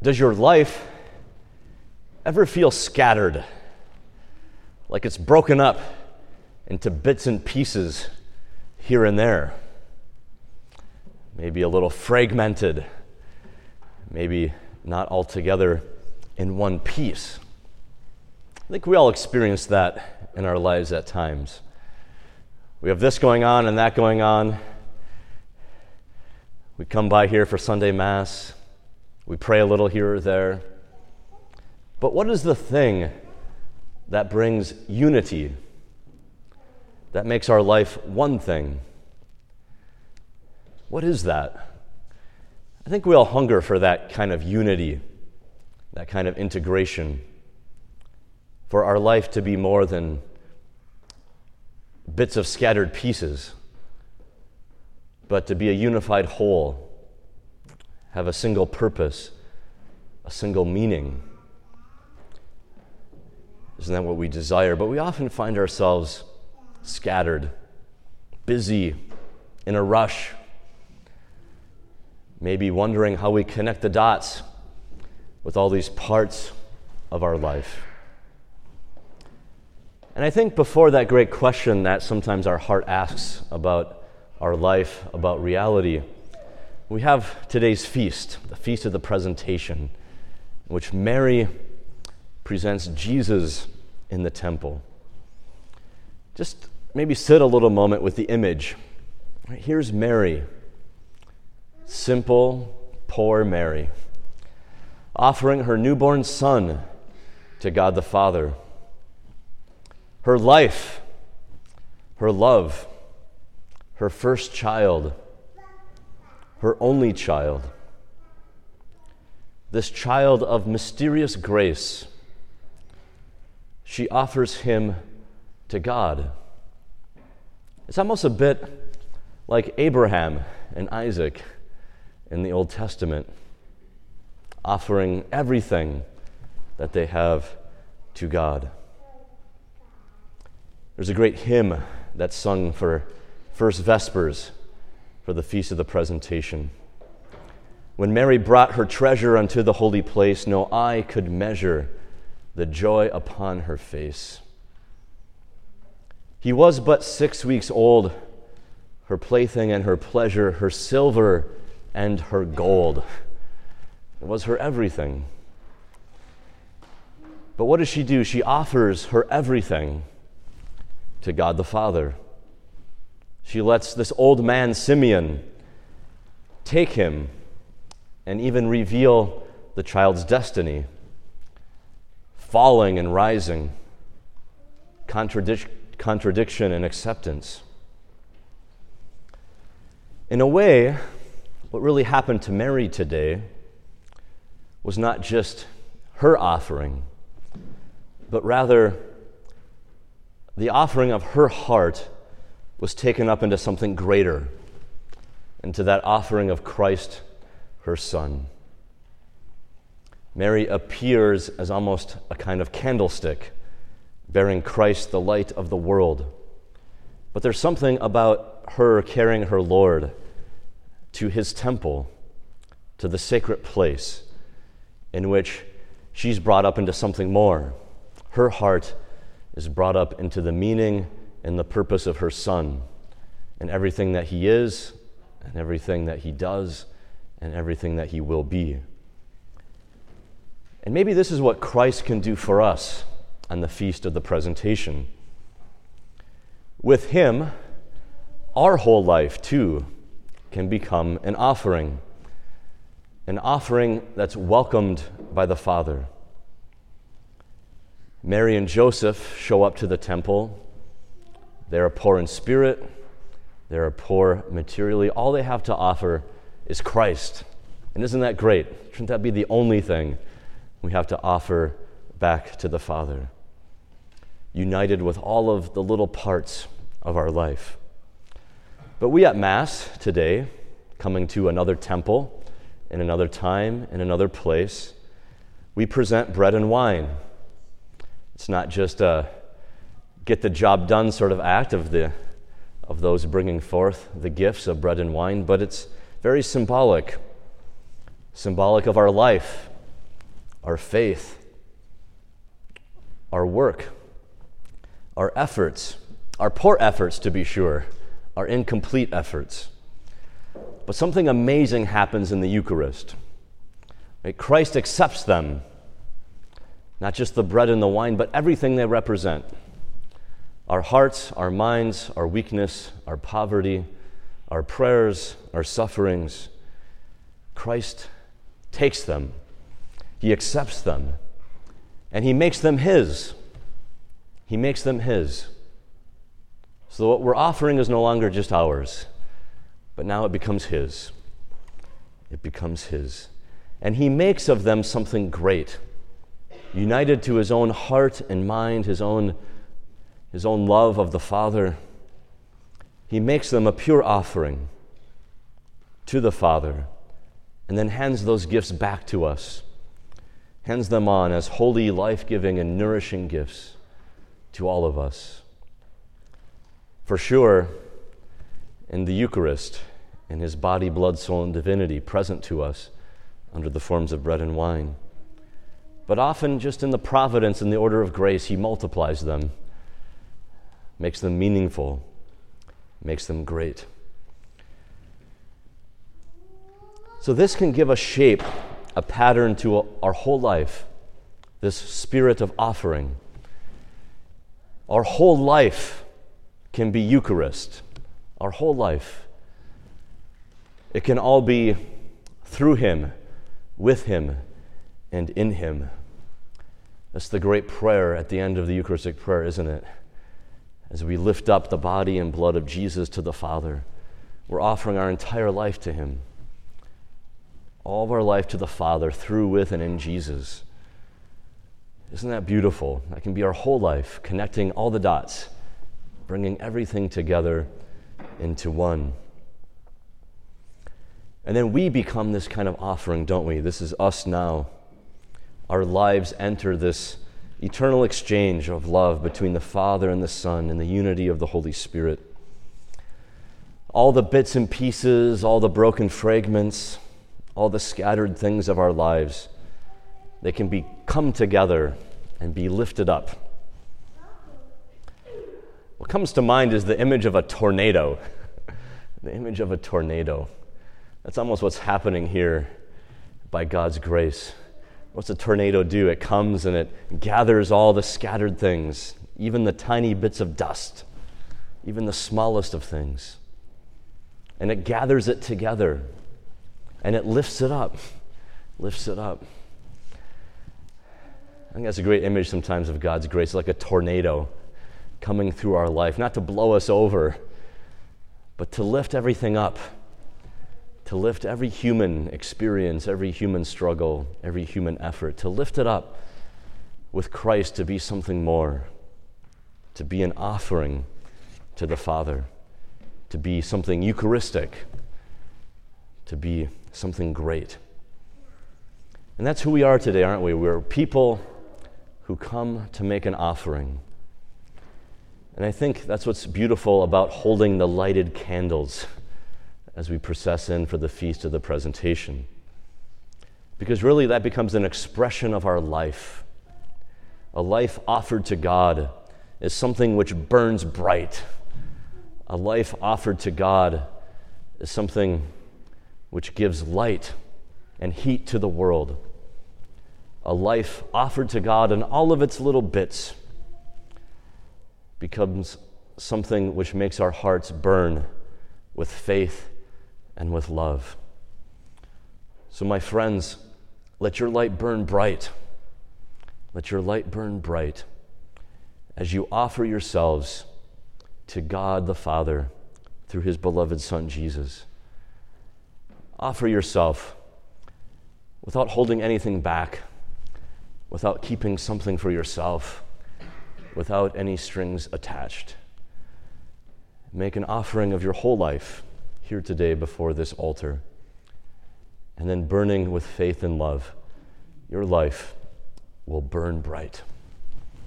Does your life ever feel scattered? Like it's broken up into bits and pieces here and there? Maybe a little fragmented, maybe not altogether in one piece. I think we all experience that in our lives at times. We have this going on and that going on. We come by here for Sunday Mass. We pray a little here or there. But what is the thing that brings unity, that makes our life one thing? What is that? I think we all hunger for that kind of unity, that kind of integration, for our life to be more than bits of scattered pieces, but to be a unified whole, have a single purpose, a single meaning. Isn't that what we desire? But we often find ourselves scattered, busy, in a rush, maybe wondering how we connect the dots with all these parts of our life. And I think before that great question that sometimes our heart asks about our life, about reality, we have today's feast, the Feast of the Presentation, in which Mary presents Jesus in the temple. Just maybe sit a little moment with the image. Here's Mary, simple, poor Mary, offering her newborn son to God the Father. Her life, her love, her first child, her only child. This child of mysterious grace she offers him to God. It's almost a bit like Abraham and Isaac in the Old Testament, offering everything that they have to God. There's a great hymn that's sung for First Vespers for the Feast of the Presentation. When Mary brought her treasure unto the holy place, no eye could measure the joy upon her face. He was but six weeks old, her plaything and her pleasure, her silver and her gold. It was her everything. But what does she do? She offers her everything to God the Father. She lets this old man, Simeon, take him and even reveal the child's destiny falling and rising, contradic- contradiction and acceptance. In a way, what really happened to Mary today was not just her offering, but rather the offering of her heart was taken up into something greater, into that offering of Christ, her Son. Mary appears as almost a kind of candlestick bearing Christ, the light of the world. But there's something about her carrying her Lord to his temple, to the sacred place, in which she's brought up into something more. Her heart is brought up into the meaning and the purpose of her Son, and everything that he is, and everything that he does, and everything that he will be. And maybe this is what Christ can do for us on the feast of the presentation. With Him, our whole life too can become an offering, an offering that's welcomed by the Father. Mary and Joseph show up to the temple. They are poor in spirit, they are poor materially. All they have to offer is Christ. And isn't that great? Shouldn't that be the only thing we have to offer back to the Father, united with all of the little parts of our life. But we at Mass today, coming to another temple, in another time, in another place, we present bread and wine. It's not just a get the job done sort of act of, the, of those bringing forth the gifts of bread and wine, but it's very symbolic, symbolic of our life our faith, our work, our efforts, our poor efforts to be sure, our incomplete efforts. But something amazing happens in the Eucharist. Christ accepts them, not just the bread and the wine, but everything they represent our hearts, our minds, our weakness, our poverty, our prayers, our sufferings. Christ takes them, He accepts them, and He makes them His. He makes them His. So what we're offering is no longer just ours, but now it becomes His. It becomes His. And He makes of them something great, united to His own heart and mind, His own, his own love of the Father. He makes them a pure offering to the Father and then hands those gifts back to us, hands them on as holy, life giving, and nourishing gifts to all of us. For sure, in the Eucharist, in his body, blood, soul, and divinity present to us under the forms of bread and wine. But often, just in the providence and the order of grace, he multiplies them, makes them meaningful, makes them great. So, this can give a shape, a pattern to our whole life, this spirit of offering. Our whole life can be Eucharist. Our whole life. It can all be through Him, with Him, and in Him. That's the great prayer at the end of the Eucharistic prayer, isn't it? As we lift up the body and blood of Jesus to the Father, we're offering our entire life to Him all of our life to the Father through, with, and in Jesus. Isn't that beautiful? That can be our whole life, connecting all the dots, bringing everything together into one. And then we become this kind of offering, don't we? This is us now. Our lives enter this eternal exchange of love between the Father and the Son in the unity of the Holy Spirit. All the bits and pieces, all the broken fragments, all the scattered things of our lives, they can be come together and be lifted up. What comes to mind is the image of a tornado. the image of a tornado. That's almost what's happening here by God's grace. What's a tornado do? It comes and it gathers all the scattered things, even the tiny bits of dust, even the smallest of things, and it gathers it together and it lifts it up. Lifts it up. I think that's a great image sometimes of God's grace, like a tornado coming through our life, not to blow us over, but to lift everything up, to lift every human experience, every human struggle, every human effort, to lift it up with Christ to be something more, to be an offering to the Father, to be something Eucharistic, to be something great. And that's who we are today, aren't we? We're people who come to make an offering. And I think that's what's beautiful about holding the lighted candles as we process in for the feast of the presentation. Because really, that becomes an expression of our life. A life offered to God is something which burns bright. A life offered to God is something which gives light and heat to the world. A life offered to God in all of its little bits becomes something which makes our hearts burn with faith and with love. So, my friends, let your light burn bright. Let your light burn bright as you offer yourselves to God the Father through his beloved Son, Jesus. Offer yourself without holding anything back, without keeping something for yourself, without any strings attached. Make an offering of your whole life here today before this altar. And then, burning with faith and love, your life will burn bright.